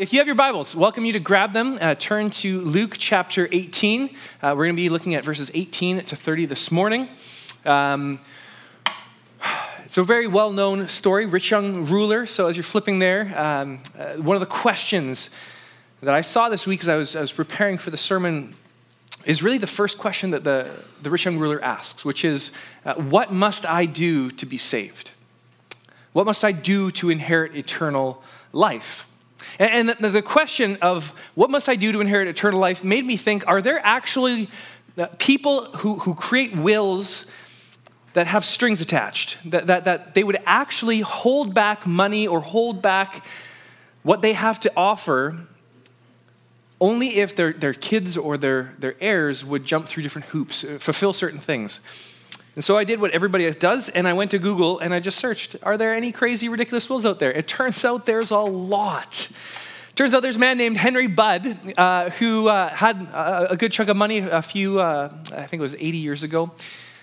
if you have your Bibles, welcome you to grab them. Uh, turn to Luke chapter 18. Uh, we're going to be looking at verses 18 to 30 this morning. Um, it's a very well known story, rich young ruler. So, as you're flipping there, um, uh, one of the questions that I saw this week as I was, I was preparing for the sermon is really the first question that the, the rich young ruler asks, which is, uh, What must I do to be saved? What must I do to inherit eternal life? And, the, the question of what must I do to inherit eternal life made me think are there actually uh, people who, who create wills that have strings attached, that, that, that they would actually hold back money or hold back what they have to offer only if their, their kids or their, their heirs would jump through different hoops, uh, fulfill certain things. And so I did what everybody does, and I went to Google and I just searched, are there any crazy, ridiculous wills out there? It turns out there's a lot. Turns out there's a man named Henry Budd uh, who uh, had a, a, good chunk of money a few, uh, I think it was 80 years ago.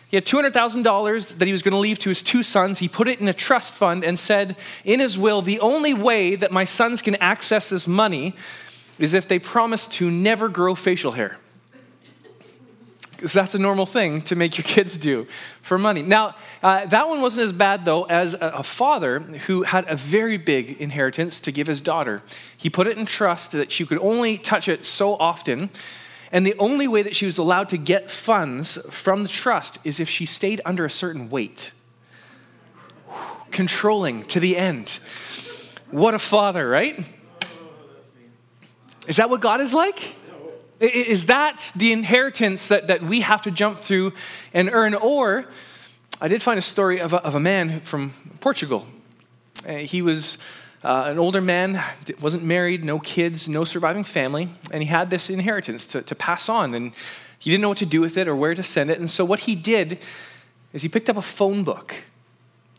He had $200,000 that he was going to leave to his two sons. He put it in a trust fund and said in his will, the only way that my sons can access this money is if they promise to never grow facial hair. Because that's a normal thing to make your kids do for money. Now, uh, that one wasn't as bad, though, as a, a, father who had a very big inheritance to give his daughter. He put it in trust that she could only touch it so often. And the only way that she was allowed to get funds from the trust is if she stayed under a certain weight. Controlling to the end. What a father, right? Is that what God is like? Is that the inheritance that, that we have to jump through and earn? Or I did find a story of a, of a man from Portugal. Uh, he was uh, an older man, wasn't married, no kids, no surviving family, and he had this inheritance to, to pass on. And he didn't know what to do with it or where to send it. And so what he did is he picked up a phone book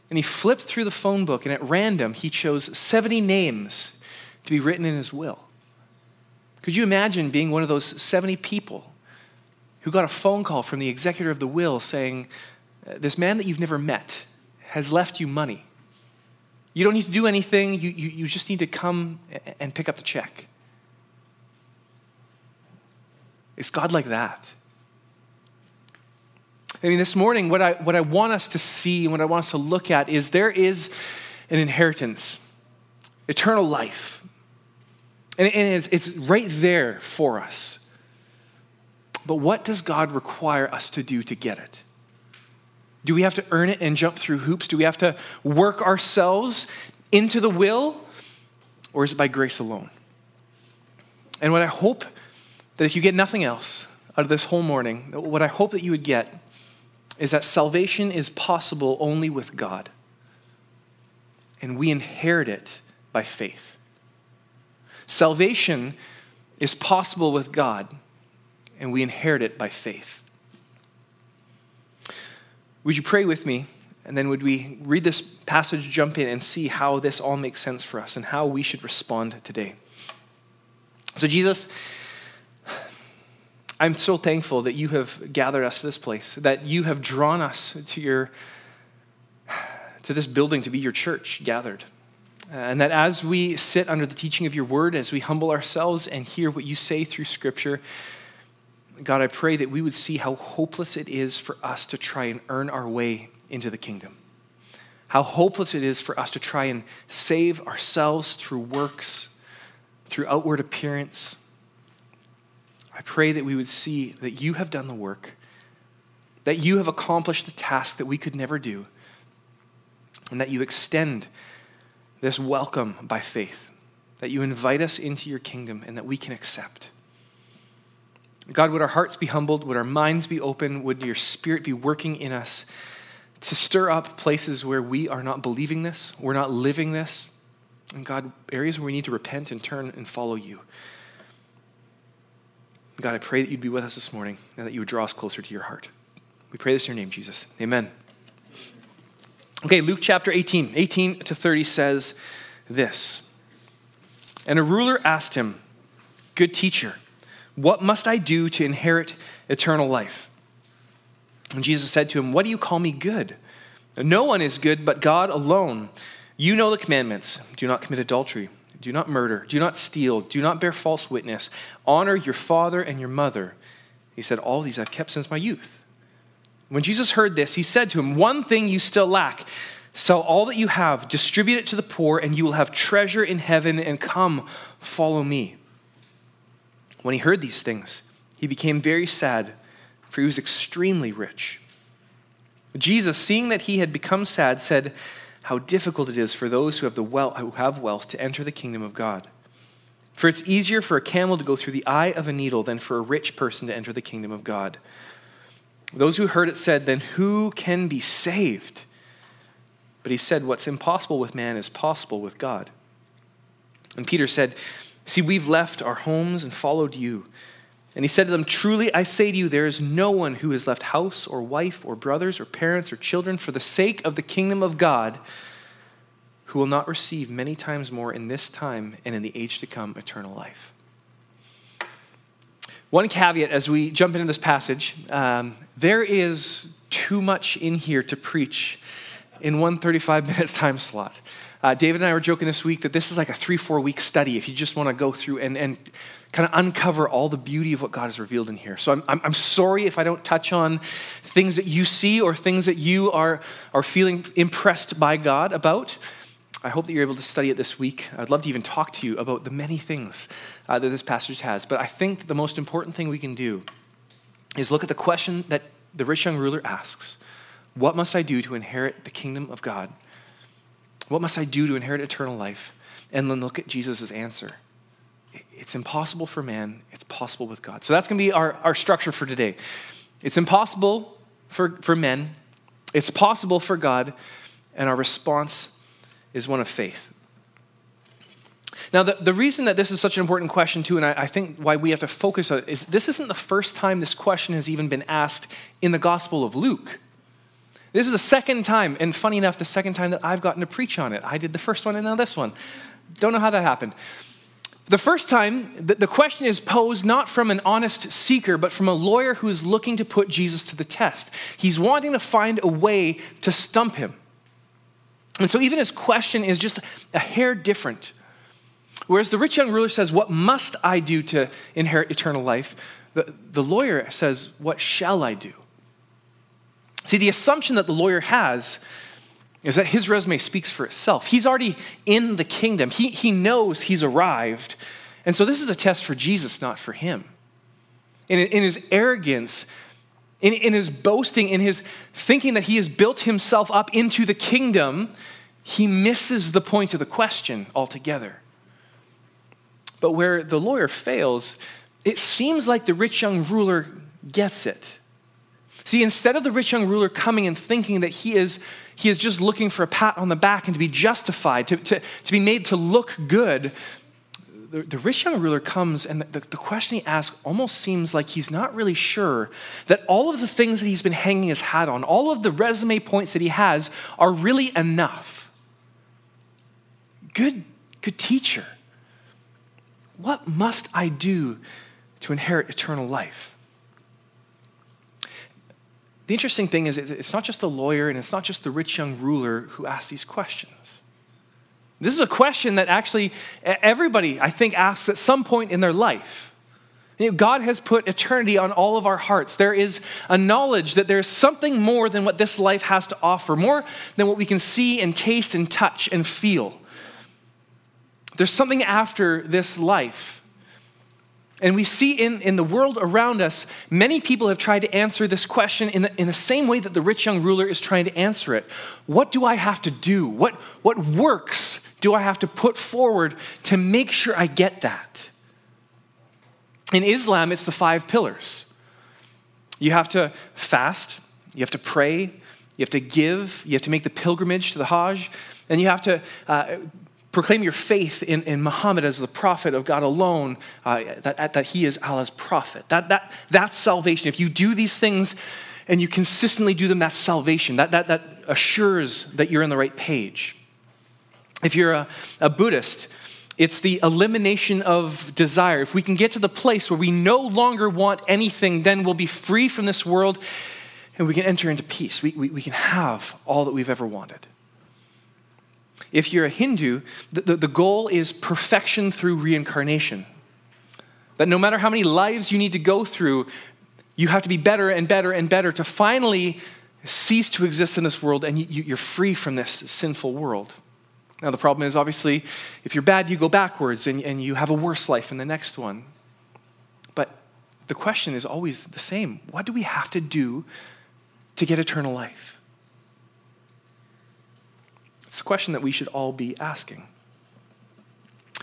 and he flipped through the phone book, and at random, he chose 70 names to be written in his will. Could you imagine being one of those 70 people who got a phone call from the executor of the will saying, uh, This man that you've never met has left you money. You don't need to do anything, you, you, you just need to come and pick up the check. Is God like that? I mean, this morning, what I, what I want us to see and what I want us to look at is there is an inheritance, eternal life and, and it's, it's right there for us. But what does God require us to do to get it? Do we have to earn it and jump through hoops? Do we have to work ourselves into the will? Or is it by grace alone? And what I hope that if you get nothing else out of this whole morning, what I hope that you would get is that salvation is possible only with God. And we inherit it by faith. Salvation is possible with God, and we inherit it by faith. Would you pray with me? And then would we read this passage, jump in, and see how this all makes sense for us and how we should respond today? So, Jesus, I'm so thankful that you have gathered us to this place, that you have drawn us to your to this building to be your church gathered. Uh, and that as we sit under the teaching of your word, as we humble ourselves and hear what you say through scripture, God, I pray that we would see how hopeless it is for us to try and earn our way into the kingdom. How hopeless it is for us to try and save ourselves through works, through outward appearance. I pray that we would see that you have done the work, that you have accomplished the task that we could never do, and that you extend this welcome by faith, that you invite us into your kingdom and that we can accept. God, would our hearts be humbled? Would our minds be open? Would your spirit be working in us to stir up places where we are not believing this, we're not living this? And God, areas where we need to repent and turn and follow you. God, I pray that you'd be with us this morning and that you would draw us closer to your heart. We pray this in your name, Jesus. Amen. Okay, Luke chapter 18, 18 to 30 says this. And a ruler asked him, Good teacher, what must I do to inherit eternal life? And Jesus said to him, What do you call me good? No one is good but God alone. You know the commandments do not commit adultery, do not murder, do not steal, do not bear false witness, honor your father and your mother. He said, All these I've kept since my youth. When Jesus heard this, he said to him, One thing you still lack. Sell all that you have, distribute it to the poor, and you will have treasure in heaven, and come, follow me. When he heard these things, he became very sad, for he was extremely rich. Jesus, seeing that he had become sad, said, How difficult it is for those who have, the wealth, who have wealth to enter the kingdom of God. For it's easier for a camel to go through the eye of a needle than for a rich person to enter the kingdom of God. Those who heard it said, Then who can be saved? But he said, What's impossible with man is possible with God. And Peter said, See, we've left our homes and followed you. And he said to them, Truly I say to you, there is no one who has left house or wife or brothers or parents or children for the sake of the kingdom of God who will not receive many times more in this time and in the age to come eternal life. One caveat as we jump into this passage um, there is too much in here to preach in one 35 minutes time slot. Uh, David and I were joking this week that this is like a three, four week study if you just want to go through and, and kind of uncover all the beauty of what God has revealed in here. So I'm, I'm, I'm, sorry if I don't touch on things that you see or things that you are, are feeling impressed by God about. I hope that you're able to study it this week. I'd love to even talk to you about the many things uh, that this passage has. But I think the most important thing we can do is look at the question that the rich young ruler asks What must I do to inherit the kingdom of God? What must I do to inherit eternal life? And then look at Jesus' answer. It's impossible for man, it's possible with God. So that's going to be our, our structure for today. It's impossible for, for men, it's possible for God, and our response is one of faith. Now, the, the reason that this is such an important question, too, and I, I think why we have to focus on it, is this isn't the first time this question has even been asked in the Gospel of Luke. This is the second time, and funny enough, the second time that I've gotten to preach on it. I did the first one and now this one. Don't know how that happened. The first time, the question is posed not from an honest seeker, but from a lawyer who is looking to put Jesus to the test. He's wanting to find a way to stump him. And so, even his question is just a hair different. Whereas the rich young ruler says, What must I do to inherit eternal life? The, the lawyer says, What shall I do? See, the assumption that the lawyer has is that his resume speaks for itself. He's already in the kingdom, he, he knows he's arrived. And so this is a test for Jesus, not for him. In, in his arrogance, in, in his boasting, in his thinking that he has built himself up into the kingdom, he misses the point of the question altogether. But where the lawyer fails, it seems like the rich young ruler gets it. See, instead of the rich young ruler coming and thinking that he is, he is just looking for a pat on the back and to be justified, to, to, to be made to look good, the, the rich young ruler comes and the, the question he asks almost seems like he's not really sure that all of the things that he's been hanging his hat on, all of the resume points that he has, are really enough. Good, good teacher. What must I do to inherit eternal life? The interesting thing is, it's not just the lawyer and it's not just the rich young ruler who asks these questions. This is a question that actually everybody, I think, asks at some point in their life. God has put eternity on all of our hearts. There is a knowledge that there's something more than what this life has to offer, more than what we can see and taste and touch and feel. There's something after this life. And we see in, in the world around us, many people have tried to answer this question in the, in the same way that the rich young ruler is trying to answer it. What do I have to do? What, what works do I have to put forward to make sure I get that? In Islam, it's the five pillars. You have to fast, you have to pray, you have to give, you have to make the pilgrimage to the Hajj, and you have to uh, proclaim your faith in, in Muhammad as the prophet of God alone, uh, that, that he is Allah's prophet. That, that, that's salvation. If you do these things and you consistently do them, that's salvation. That, that, that assures that you're on the right page. If you're a, a Buddhist, it's the elimination of desire. If we can get to the place where we no longer want anything, then we'll be free from this world and we can enter into peace. We, we, we can have all that we've ever wanted. If you're a Hindu, the, the, the goal is perfection through reincarnation. That no matter how many lives you need to go through, you have to be better and better and better to finally cease to exist in this world and you, you're free from this sinful world. Now, the problem is obviously, if you're bad, you go backwards and, and you have a worse life in the next one. But the question is always the same what do we have to do to get eternal life? It's a question that we should all be asking.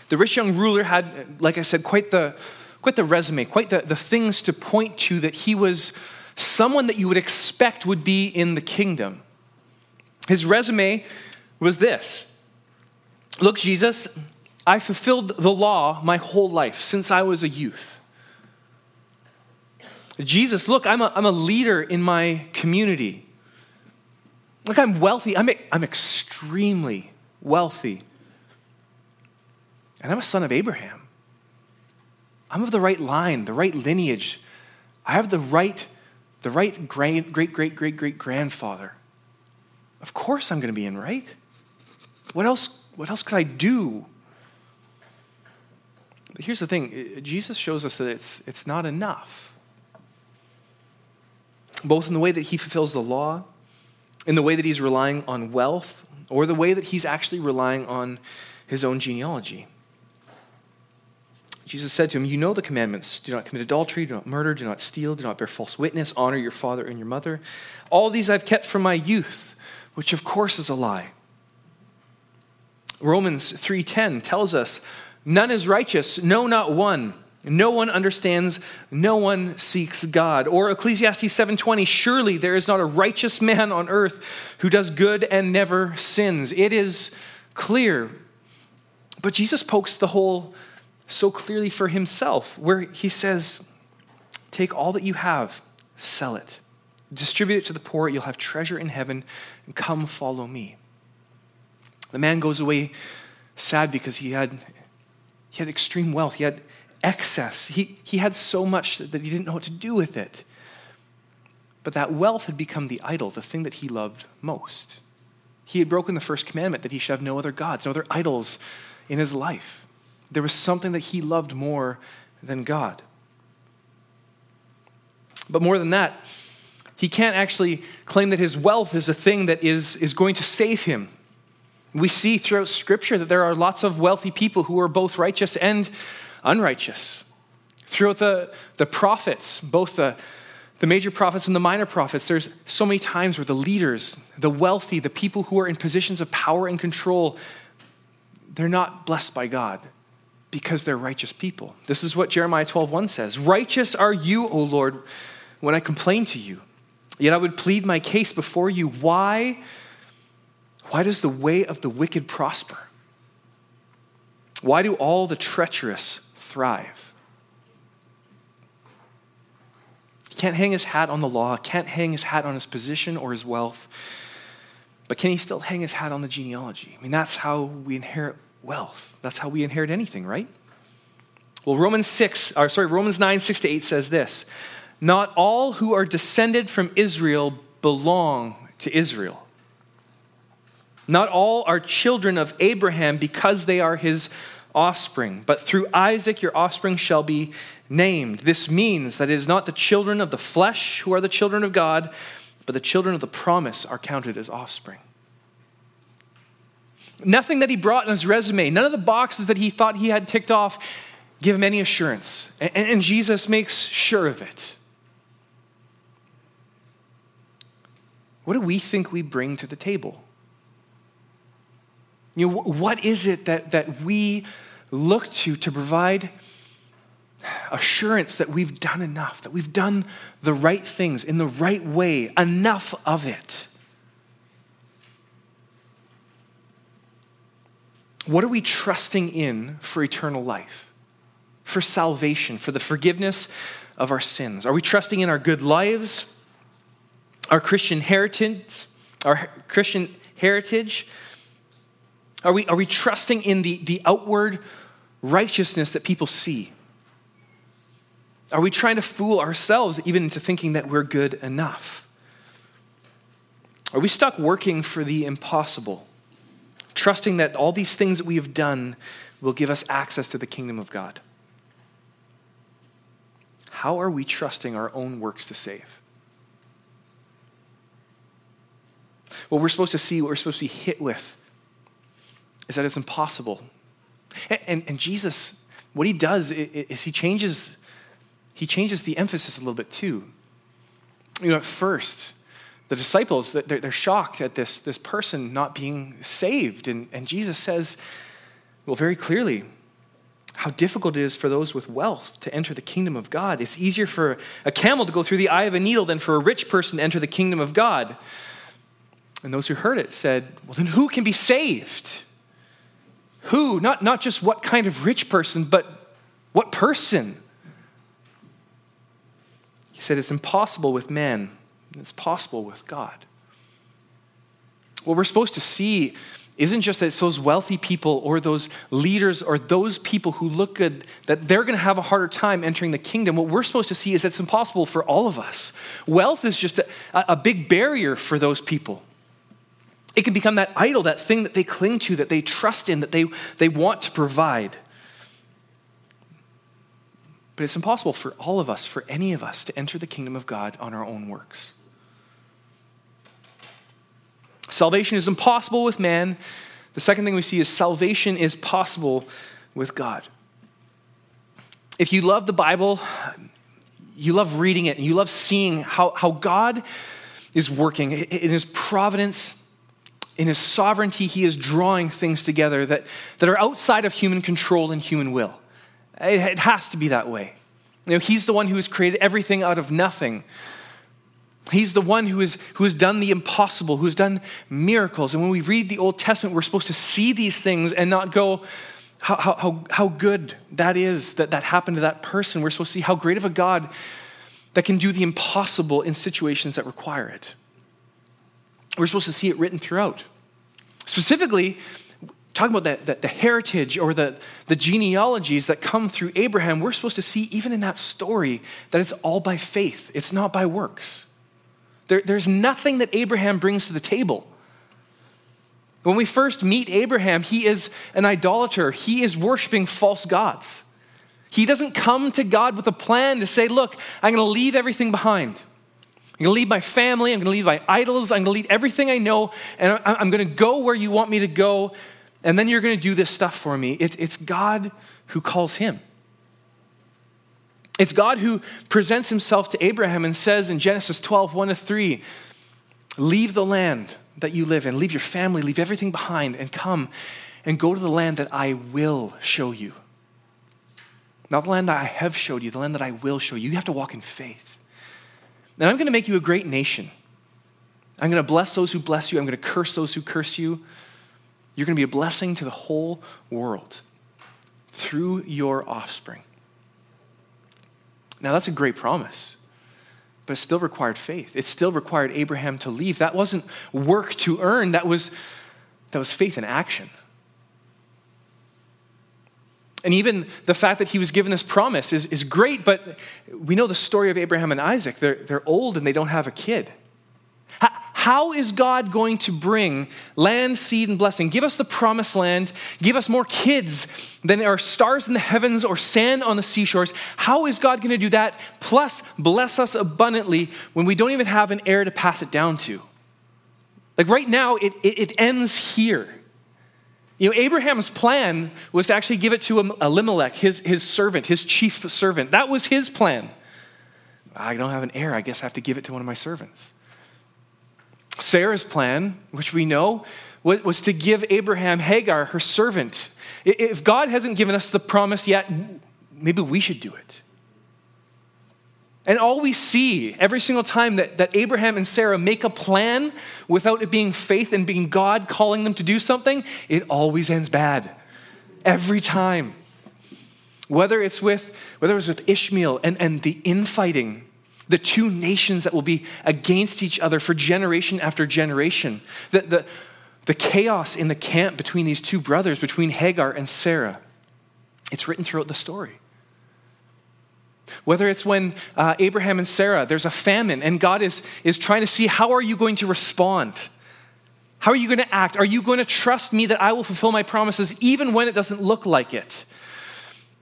The rich young ruler had, like I said, quite the, quite the resume, quite the, the things to point to that he was someone that you would expect would be in the kingdom. His resume was this Look, Jesus, I fulfilled the law my whole life since I was a youth. Jesus, look, I'm a, I'm a leader in my community. Look, I'm wealthy. I'm, I'm extremely wealthy. And I'm a son of Abraham. I'm of the right line, the right lineage. I have the right, the right great, great, great, great, great grandfather. Of course I'm going to be in, right? What else, what else could I do? But here's the thing Jesus shows us that it's, it's not enough. Both in the way that he fulfills the law, in the way that he's relying on wealth, or the way that he's actually relying on his own genealogy. Jesus said to him, You know the commandments do not commit adultery, do not murder, do not steal, do not bear false witness, honor your father and your mother. All these I've kept from my youth, which of course is a lie. Romans 3:10 tells us, None is righteous, no, not one. No one understands, no one seeks God. Or Ecclesiastes 7:20, surely there is not a righteous man on earth who does good and never sins. It is clear. But Jesus pokes the hole so clearly for himself, where he says, Take all that you have, sell it, distribute it to the poor, you'll have treasure in heaven, and come follow me. The man goes away sad because he had, he had extreme wealth, he had excess, he, he had so much that he didn't know what to do with it. But that wealth had become the idol, the thing that he loved most. He had broken the first commandment that he should have no other gods, no other idols in his life. There was something that he loved more than God. But more than that, he can't actually claim that his wealth is a thing that is, is going to save him. We see throughout Scripture that there are lots of wealthy people who are both righteous and unrighteous. Throughout the, the prophets, both the, the major prophets and the minor prophets, there's so many times where the leaders, the wealthy, the people who are in positions of power and control, they're not blessed by God because they're righteous people. This is what Jeremiah 12:1 says. Righteous are you, O Lord, when I complain to you. Yet I would plead my case before you. Why? Why does the way of the wicked prosper? Why do all the treacherous thrive? He can't hang his hat on the law, can't hang his hat on his position or his wealth, but can he still hang his hat on the genealogy? I mean, that's how we inherit wealth. That's how we inherit anything, right? Well, Romans 6, or sorry, Romans 9, 6 to 8 says this Not all who are descended from Israel belong to Israel. Not all are children of Abraham because they are his offspring, but through Isaac your offspring shall be named. This means that it is not the children of the flesh who are the children of God, but the children of the promise are counted as offspring. Nothing that he brought in his resume, none of the boxes that he thought he had ticked off give him any assurance. And, and Jesus makes sure of it. What do we think we bring to the table? You know, what is it that, that we look to to provide assurance that we've done enough, that we've done the right things in the right way, enough of it? What are we trusting in for eternal life, for salvation, for the forgiveness of our sins? Are we trusting in our good lives, our Christian heritage, our Christian heritage? Are we, are we trusting in the, the outward righteousness that people see? Are we trying to fool ourselves even into thinking that we're good enough? Are we stuck working for the impossible? trusting that all these things that we have done will give us access to the kingdom of God. How are we trusting our own works to save? What we're supposed to see, what we're supposed to be hit with, is that it's impossible. And, and, and Jesus, what he does is he changes, he changes the emphasis a little bit too. You know, at first, the disciples, they're, they're shocked at this, this person not being saved. And, and Jesus says, well, very clearly, how difficult it is for those with wealth to enter the kingdom of God. It's easier for a camel to go through the eye of a needle than for a rich person to enter the kingdom of God. And those who heard it said, Well, then who can be saved? Who? Not, not just what kind of rich person, but what person? He said, It's impossible with man, it's possible with God. What we're supposed to see isn't just that it's those wealthy people or those leaders or those people who look good that they're going to have a harder time entering the kingdom. What we're supposed to see is that it's impossible for all of us. Wealth is just a, a big barrier for those people. It can become that idol, that thing that they cling to, that they trust in, that they, they want to provide. But it's impossible for all of us, for any of us, to enter the kingdom of God on our own works. Salvation is impossible with man. The second thing we see is salvation is possible with God. If you love the Bible, you love reading it, and you love seeing how, how God is working in his providence, in his sovereignty, he is drawing things together that, that are outside of human control and human will. It, it has to be that way. You know, he's the one who has created everything out of nothing. He's the one who, is, who has done the impossible, who has done miracles. And when we read the Old Testament, we're supposed to see these things and not go, how, how, how good that is that that happened to that person. We're supposed to see how great of a God that can do the impossible in situations that require it. We're supposed to see it written throughout. Specifically, talking about the, the, the, heritage or the, the genealogies that come through Abraham, we're supposed to see, even in that story, that it's all by faith, it's not by works. There, there's nothing that Abraham brings to the table. When we first meet Abraham, he is an idolater, he is worshiping false gods. He doesn't come to God with a plan to say, Look, I'm going to leave everything behind. I'm going to leave my family, I'm going to leave my idols, I'm going to leave everything I know, and I'm going to go where you want me to go, and then you're going to do this stuff for me. it's God who calls him. It's God who presents himself to Abraham and says in Genesis 12, 1 to 3, leave the land that you live in, leave your family, leave everything behind, and come and go to the land that I will show you. Not the land that I have showed you, the land that I will show you. You have to walk in faith. And I'm going to make you a great nation. I'm going to bless those who bless you. I'm going to curse those who curse you. You're going to be a blessing to the whole world through your offspring. Now, that's a great promise, but it still required faith. It still required Abraham to leave. That wasn't work to earn, that was, that was faith in action. And even the fact that he was given this promise is, is great, but we know the story of Abraham and Isaac. They're, they're old and they don't have a kid. How is God going to bring land, seed, and blessing? Give us the promised land. Give us more kids than there are stars in the heavens or sand on the seashores. How is God going to do that? Plus, bless us abundantly when we don't even have an heir to pass it down to. Like right now, it, it, it ends here. You know, Abraham's plan was to actually give it to Elimelech, his, his servant, his chief servant. That was his plan. I don't have an heir. I guess I have to give it to one of my servants. Sarah's plan, which we know, was to give Abraham Hagar, her servant. If God hasn't given us the promise yet, maybe we should do it. And all we see every single time that, that Abraham and Sarah make a plan without it being faith and being God calling them to do something, it always ends bad. Every time. Whether it's with, whether it's with Ishmael and, and the infighting the two nations that will be against each other for generation after generation, the, the, the chaos in the camp between these two brothers, between Hagar and Sarah. It's written throughout the story. Whether it's when uh, Abraham and Sarah, there's a famine, and God is, is trying to see how are you going to respond? How are you going to act? Are you going to trust me that I will fulfill my promises even when it doesn't look like it?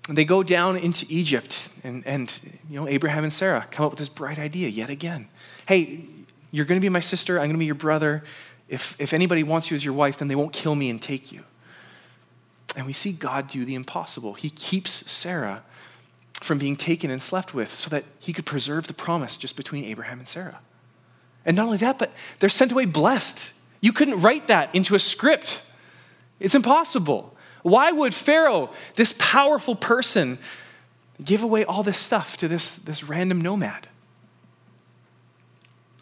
And they go down into Egypt, and, and you know, Abraham and Sarah come up with this bright idea yet again. Hey, you're going to be my sister, I'm going to be your brother. If, if anybody wants you as your wife, then they won't kill me and take you. And we see God do the impossible. He keeps Sarah from being taken and slept with so that he could preserve the promise just between Abraham and Sarah. And not only that, but they're sent away blessed. You couldn't write that into a script, it's impossible. Why would Pharaoh, this powerful person, give away all this stuff to this, this random nomad?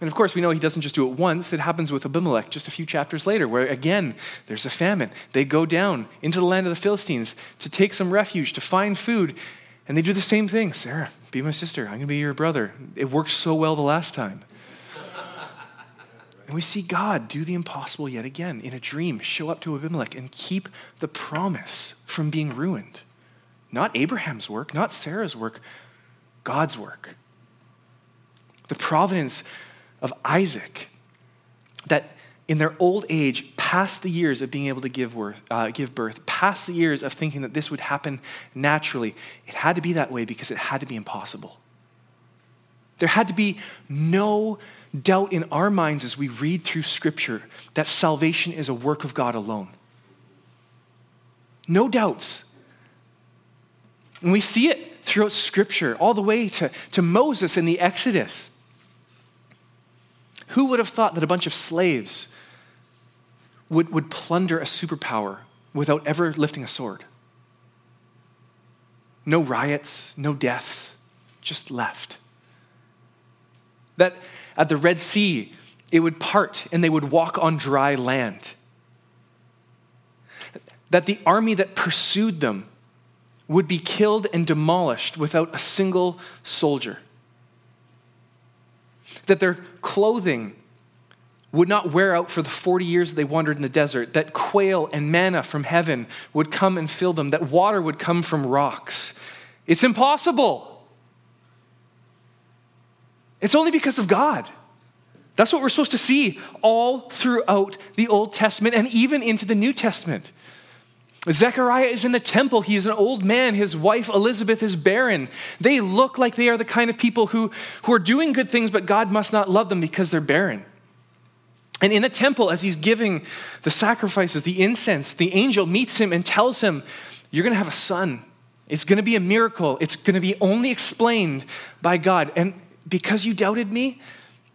And of course, we know he doesn't just do it once. It happens with Abimelech just a few chapters later, where again, there's a famine. They go down into the land of the Philistines to take some refuge, to find food. And they do the same thing Sarah, be my sister. I'm going to be your brother. It worked so well the last time. and we see God do the impossible yet again in a dream, show up to Abimelech and keep the promise from being ruined. Not Abraham's work, not Sarah's work, God's work. The providence of Isaac that in their old age, past the years of being able to give, worth, uh, give birth, past the years of thinking that this would happen naturally, it had to be that way because it had to be impossible. There had to be no doubt in our minds as we read through Scripture that salvation is a work of God alone. No doubts. And we see it throughout Scripture, all the way to, to Moses in the Exodus. Who would have thought that a bunch of slaves would, would plunder a superpower without ever lifting a sword? No riots, no deaths, just left. That at the Red Sea, it would part and they would walk on dry land. That the army that pursued them would be killed and demolished without a single soldier that their clothing would not wear out for the 40 years they wandered in the desert, that quail and manna from heaven would come and fill them, that water would come from rocks. It's impossible. It's only because of God. That's what we're supposed to see all throughout the Old Testament and even into the New Testament. Zechariah is in the temple. He is an old man. His wife Elizabeth is barren. They look like they are the kind of people who, who are doing good things, but God must not love them because they're barren. And in the temple, as he's giving the sacrifices, the incense, the angel meets him and tells him, You're going to have a son. It's going to be a miracle. It's going to be only explained by God. And because you doubted me,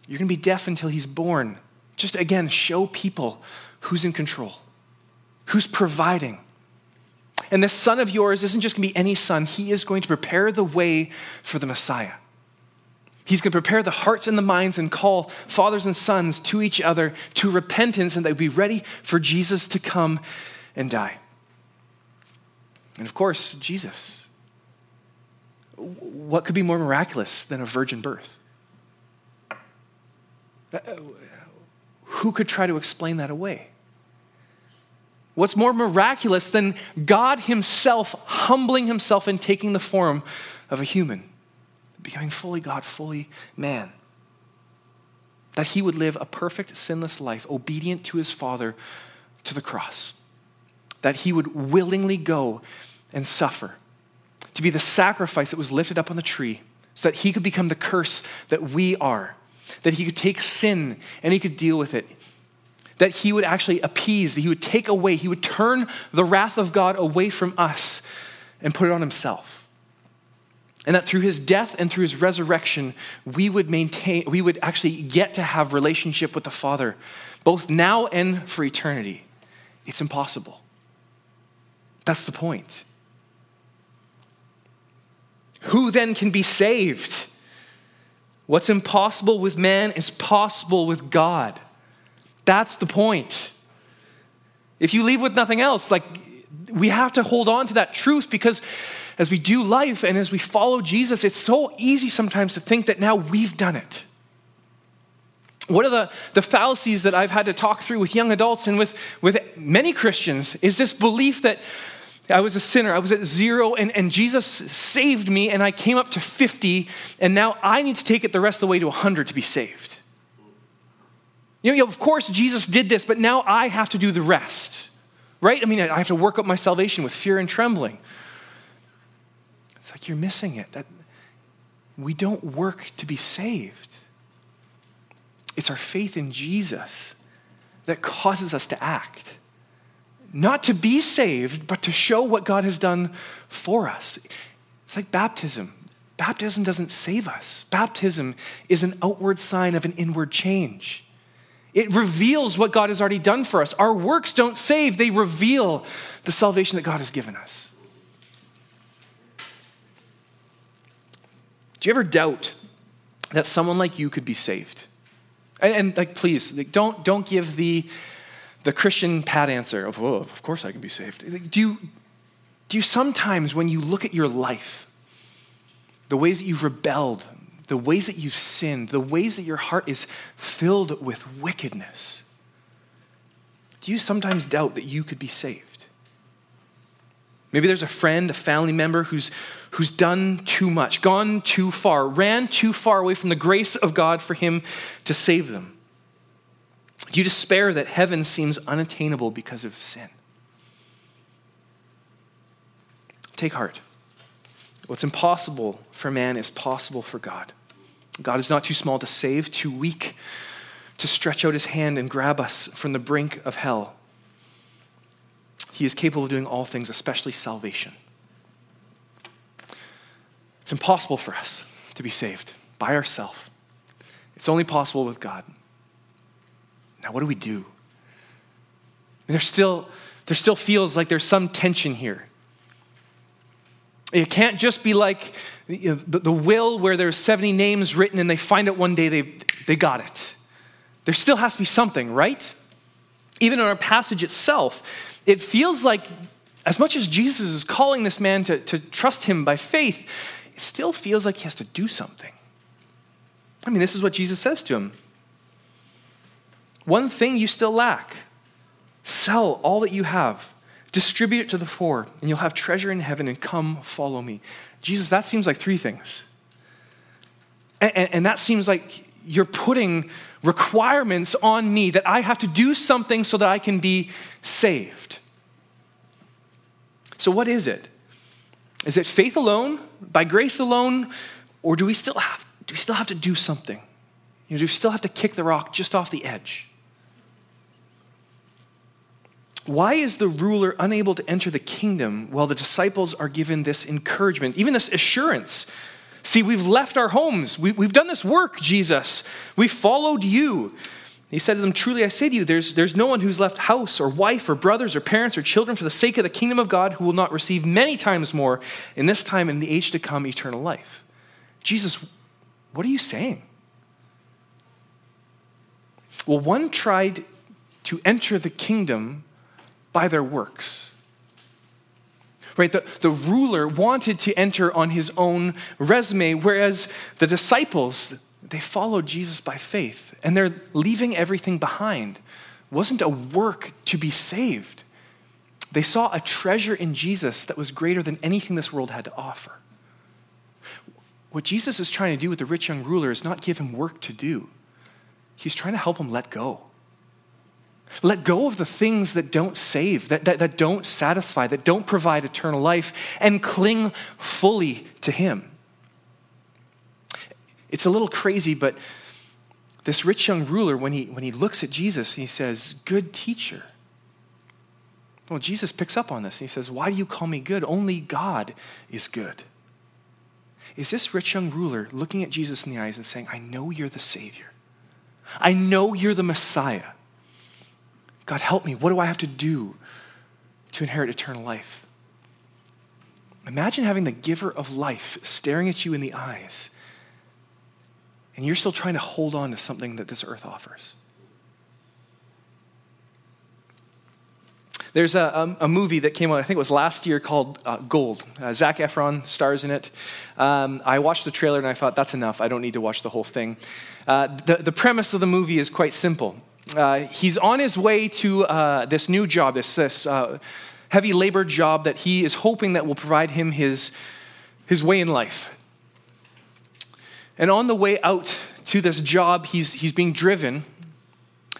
you're going to be deaf until he's born. Just again, show people who's in control, who's providing and this son of yours isn't just going to be any son, he is going to prepare the way for the Messiah. He's going to prepare the hearts and the minds and call fathers and sons to each other to repentance and they'll be ready for Jesus to come and die. And of course, Jesus. What could be more miraculous than a virgin birth? Uh, who could try to explain that away? What's more miraculous than God Himself humbling Himself and taking the form of a human, becoming fully God, fully man? That He would live a perfect, sinless life, obedient to His Father to the cross. That He would willingly go and suffer, to be the sacrifice that was lifted up on the tree, so that He could become the curse that we are, that He could take sin and He could deal with it that he would actually appease, that he would take away, he would turn the wrath of God away from us and put it on himself. And that through his death and through his resurrection, we would maintain, we would actually get to have relationship with the Father, both now and for eternity. It's impossible. That's the point. Who then can be saved? What's impossible with man is possible with God. That's the point. If you leave with nothing else, like we have to hold on to that truth because as we do life and as we follow Jesus, it's so easy sometimes to think that now we've done it. One of the, the fallacies that I've had to talk through with young adults and with, with many Christians is this belief that I was a sinner, I was at zero, and, and Jesus saved me, and I came up to 50, and now I need to take it the rest of the way to 100 to be saved. You know, of course, Jesus did this, but now I have to do the rest, right? I mean, I have to work up my salvation with fear and trembling. It's like you're missing it. That we don't work to be saved. It's our faith in Jesus that causes us to act. Not to be saved, but to show what God has done for us. It's like baptism. Baptism doesn't save us, baptism is an outward sign of an inward change. It reveals what God has already done for us. Our works don't save, they reveal the salvation that God has given us. Do you ever doubt that someone like you could be saved? And, and like, please, like, don't, don't give the, the Christian pat answer of, oh, of course I can be saved. Do you, do you sometimes, when you look at your life, the ways that you've rebelled, the ways that you've sinned, the ways that your heart is filled with wickedness, do you sometimes doubt that you could be saved? Maybe there's a friend, a family member who's, who's done too much, gone too far, ran too far away from the grace of God for him to save them. Do you despair that heaven seems unattainable because of sin? Take heart. What's impossible for man is possible for God. God is not too small to save, too weak to stretch out his hand and grab us from the brink of hell. He is capable of doing all things, especially salvation. It's impossible for us to be saved by ourselves. It's only possible with God. Now, what do we do? There still, there still feels like there's some tension here. It can't just be like you know, the, the will where there's 70 names written and they find out one day they, they got it. There still has to be something, right? Even in our passage itself, it feels like as much as Jesus is calling this man to, to trust him by faith, it still feels like he has to do something. I mean, this is what Jesus says to him One thing you still lack sell all that you have Distribute it to the poor, and you'll have treasure in heaven, and come follow me. Jesus, that seems like three things. And, and, and, that seems like you're putting requirements on me that I have to do something so that I can be saved. So, what is it? Is it faith alone, by grace alone, or do we still have, do we still have to do something? You know, do we still have to kick the rock just off the edge? Why is the ruler unable to enter the kingdom while the disciples are given this encouragement, even this assurance? See, we've left our homes. We, have done this work, Jesus. We followed you. He said to them, Truly I say to you, there's, there's no one who's left house or wife or brothers or parents or children for the sake of the kingdom of God who will not receive many times more in this time and the age to come eternal life. Jesus, what are you saying? Well, one tried to enter the kingdom by their works. Right? The, the ruler wanted to enter on his own resume, whereas the disciples, they followed Jesus by faith, and they're leaving everything behind. It wasn't a work to be saved. They saw a treasure in Jesus that was greater than anything this world had to offer. What Jesus is trying to do with the rich young ruler is not give him work to do, he's trying to help him let go. Let go of the things that don't save, that, that, that don't satisfy, that don't provide eternal life, and cling fully to Him. It's a little crazy, but this rich young ruler, when he, when he looks at Jesus, he says, Good teacher. Well, Jesus picks up on this and he says, Why do you call me good? Only God is good. Is this rich young ruler looking at Jesus in the eyes and saying, I know you're the Savior? I know you're the Messiah. God, help me. What do I have to do to inherit eternal life? Imagine having the giver of life staring at you in the eyes, and you're still trying to hold on to something that this earth offers. There's a, a, a, movie that came out, I think it was last year, called uh, Gold. Uh, Zac Efron stars in it. Um, I watched the trailer and I thought, that's enough. I don't need to watch the whole thing. Uh, the, the premise of the movie is quite simple uh, he's on his way to uh, this new job, this, this uh, heavy labor job that he is hoping that will provide him his, his way in life. And on the way out to this job, he's, he's being driven,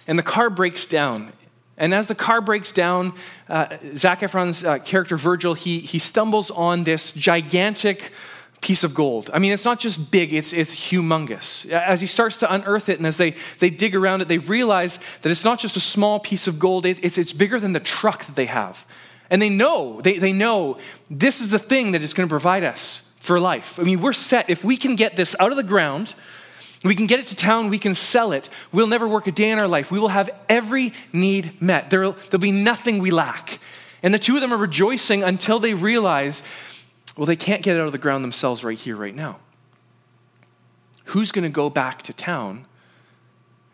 and the car breaks down. And as the car breaks down, uh, Zac Efron's uh, character Virgil, he, he stumbles on this gigantic piece of gold. I mean, it's not just big, it's, it's humongous. As he starts to unearth it and as they, they dig around it, they realize that it's not just a small piece of gold, it, it's, it's bigger than the truck that they have. And they know, they, they know this is the thing that is going to provide us for life. I mean, we're set. If we can get this out of the ground, we can get it to town, we can sell it, we'll never work a day in our life. We will have every need met. There'll, there'll be nothing we lack. And the two of them are rejoicing until they realize well, they can't get it out of the ground themselves right here, right now. Who's going to go back to town?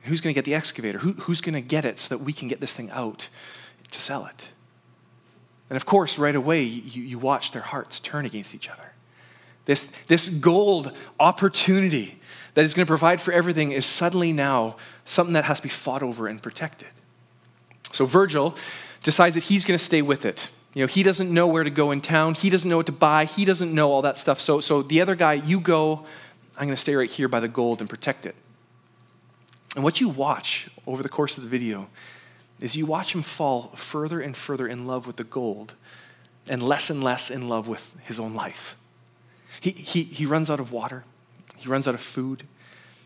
Who's going to get the excavator? Who, who's going to get it so that we can get this thing out to sell it? And of course, right away, you, you watch their hearts turn against each other. This, this gold opportunity that is going to provide for everything is suddenly now something that has to be fought over and protected. So Virgil decides that he's going to stay with it. You know, he doesn't know where to go in town. He doesn't know what to buy. He doesn't know all that stuff. So, so the other guy, you go, I'm going to stay right here by the gold and protect it. And what you watch over the course of the video is you watch him fall further and further in love with the gold and less and less in love with his own life. He, he, runs out of water, he runs out of food.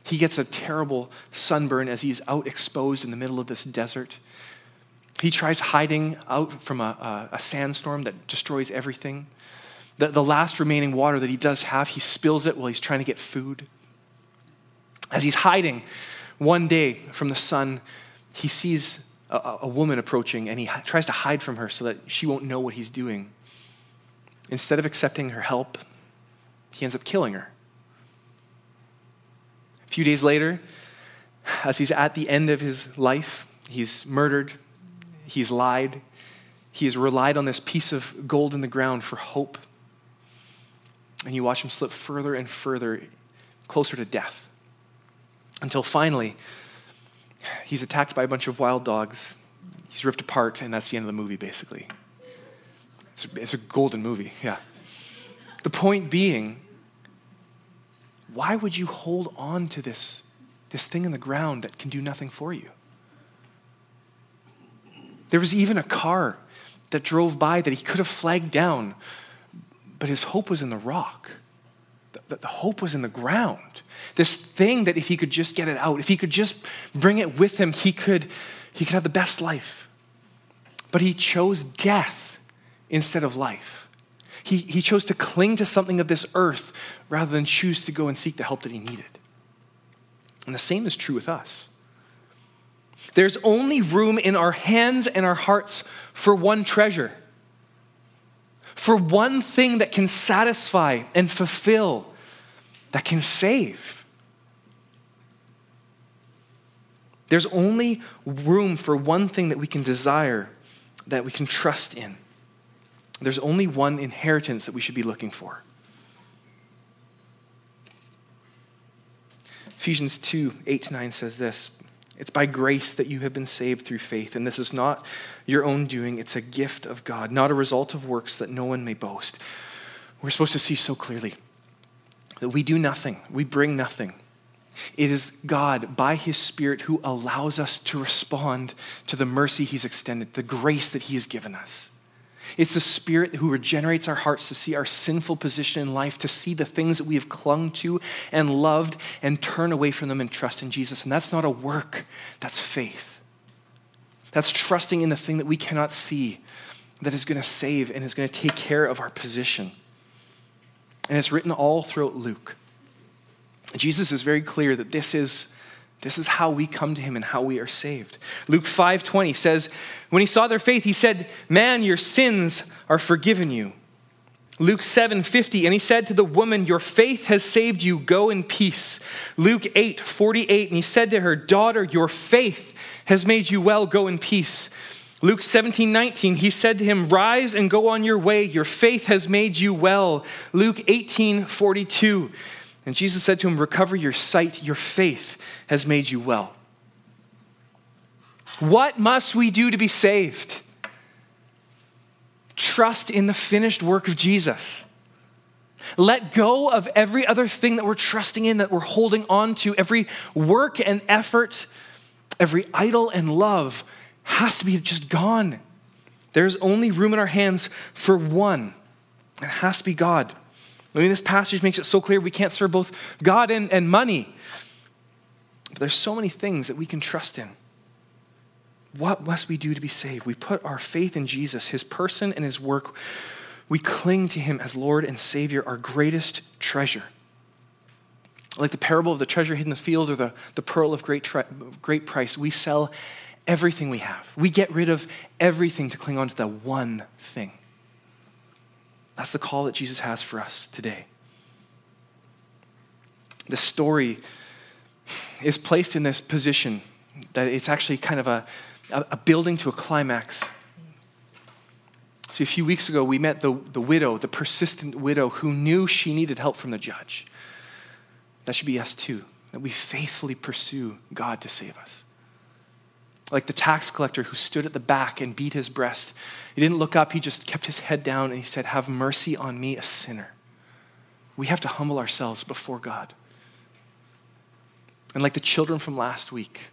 He gets a terrible sunburn as he's out exposed in the middle of this desert. He tries hiding out from a, a, a sandstorm that destroys everything. The, the last remaining water that he does have, he spills it while he's trying to get food. As he's hiding one day from the sun, he sees a, a, woman approaching and he tries to hide from her so that she won't know what he's doing. Instead of accepting her help, he ends up killing her. A few days later, as he's at the end of his life, he's murdered He's lied. He has relied on this piece of gold in the ground for hope. And you watch him slip further and further closer to death until finally he's attacked by a bunch of wild dogs. He's ripped apart, and that's the end of the movie, basically. It's a, it's a golden movie, yeah. The point being, why would you hold on to this, this thing in the ground that can do nothing for you? There was even a car that drove by that he could have flagged down, but his hope was in the rock. The, the, hope was in the ground. This thing that if he could just get it out, if he could just bring it with him, he could, he could have the best life. But he chose death instead of life. He, he chose to cling to something of this earth rather than choose to go and seek the help that he needed. And the same is true with us. There's only room in our hands and our hearts for one treasure, for one thing that can satisfy and fulfill, that can save. There's only room for one thing that we can desire, that we can trust in. There's only one inheritance that we should be looking for. Ephesians 2 8 to 9 says this it's by grace that you have been saved through faith, and this is not your own doing, it's a gift of God, not a result of works that no one may boast. We're supposed to see so clearly that we do nothing, we bring nothing. It is God, by His Spirit, who allows us to respond to the mercy He's extended, the grace that He has given us. It's the Spirit who regenerates our hearts to see our sinful position in life, to see the things that we have clung to and loved, and turn away from them and trust in Jesus. And that's not a work, that's faith. That's trusting in the thing that we cannot see that is going to save and is going to take care of our position. And it's written all throughout Luke. Jesus is very clear that this is this is how we come to him and how we are saved. Luke 5:20 says, "When he saw their faith, he said, "Man, your sins are forgiven you." Luke 7:50, and he said to the woman, "Your faith has saved you. Go in peace." Luke 8:48, and he said to her, "Daughter, your faith has made you well. Go in peace." Luke 17, 19, he said to him, Rise and go on your way. Your faith has made you well. Luke 18, 42. And Jesus said to him, Recover your sight. Your faith has made you well. What must we do to be saved? Trust in the finished work of Jesus. Let go of every other thing that we're trusting in, that we're holding on to, every work and effort Every idol and love has to be just gone. There's only room in our hands for one. It has to be God. I mean, this passage makes it so clear we can't serve both God and, and money. But there's so many things that we can trust in. What must we do to be saved? We put our faith in Jesus, his person and his work. We cling to him as Lord and Savior, our greatest treasure. Like the parable of the treasure hidden in the field or the, the pearl of great, tre- great price, we sell everything we have. We get rid of everything to cling on to that one thing. That's the call that Jesus has for us today. The story is placed in this position that it's actually kind of a, a, building to a climax. See, a few weeks ago, we met the, the widow, the persistent widow who knew she needed help from the judge. That should be us too, that we faithfully pursue God to save us. Like the tax collector who stood at the back and beat his breast. He didn't look up, he just kept his head down and he said, Have mercy on me, a sinner. We have to humble ourselves before God. And like the children from last week,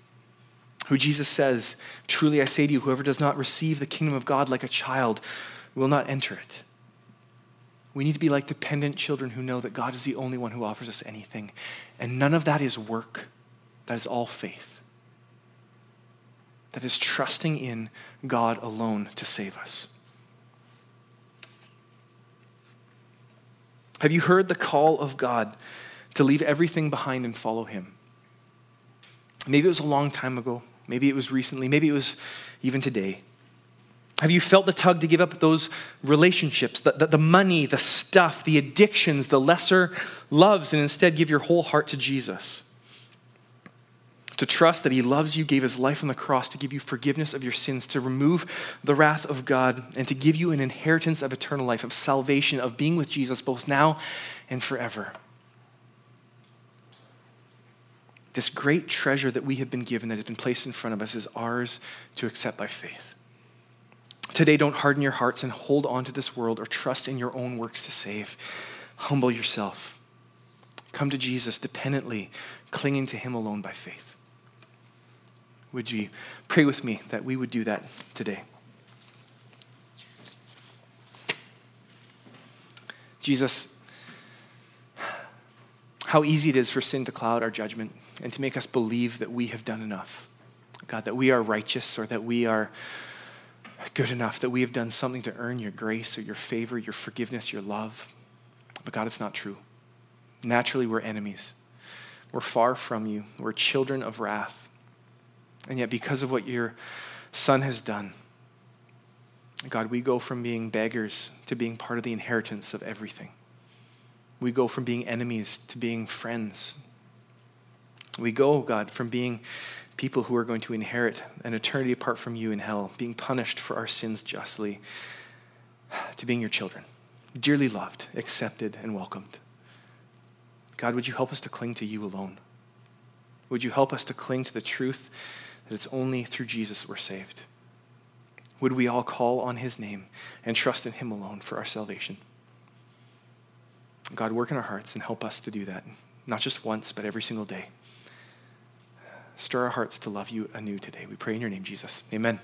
who Jesus says, Truly I say to you, whoever does not receive the kingdom of God like a child will not enter it. We need to be like dependent children who know that God is the only one who offers us anything. And none of that is work, that is all faith. That is trusting in God alone to save us. Have you heard the call of God to leave everything behind and follow Him? Maybe it was a long time ago. Maybe it was recently. Maybe it was even today. Have you felt the tug to give up those relationships, the, the, the, money, the stuff, the addictions, the lesser loves, and instead give your whole heart to Jesus? To trust that He loves you, gave His life on the cross to give you forgiveness of your sins, to remove the wrath of God, and to give you an inheritance of eternal life, of salvation, of being with Jesus both now and forever. This great treasure that we have been given, that has been placed in front of us, is ours to accept by faith. Today, don't harden your hearts and hold on to this world or trust in your own works to save. Humble yourself. Come to Jesus dependently, clinging to Him alone by faith. Would you pray with me that we would do that today? Jesus, how easy it is for sin to cloud our judgment and to make us believe that we have done enough. God, that we are righteous or that we are good enough, that we have done something to earn your grace or your favor, your forgiveness, your love. But God, it's not true. Naturally, we're enemies. We're far from you. We're children of wrath. And yet, because of what your Son has done, God, we go from being beggars to being part of the inheritance of everything. We go from being enemies to being friends. We go, God, from being people who are going to inherit an eternity apart from you in hell, being punished for our sins justly, to being your children, dearly loved, accepted, and welcomed. God, would you help us to cling to you alone? Would you help us to cling to the truth that it's only through Jesus we're saved? Would we all call on his name and trust in him alone for our salvation? God, work in our hearts and help us to do that, not just once, but every single day. Stir our hearts to love you anew today. We pray in your name, Jesus. Amen.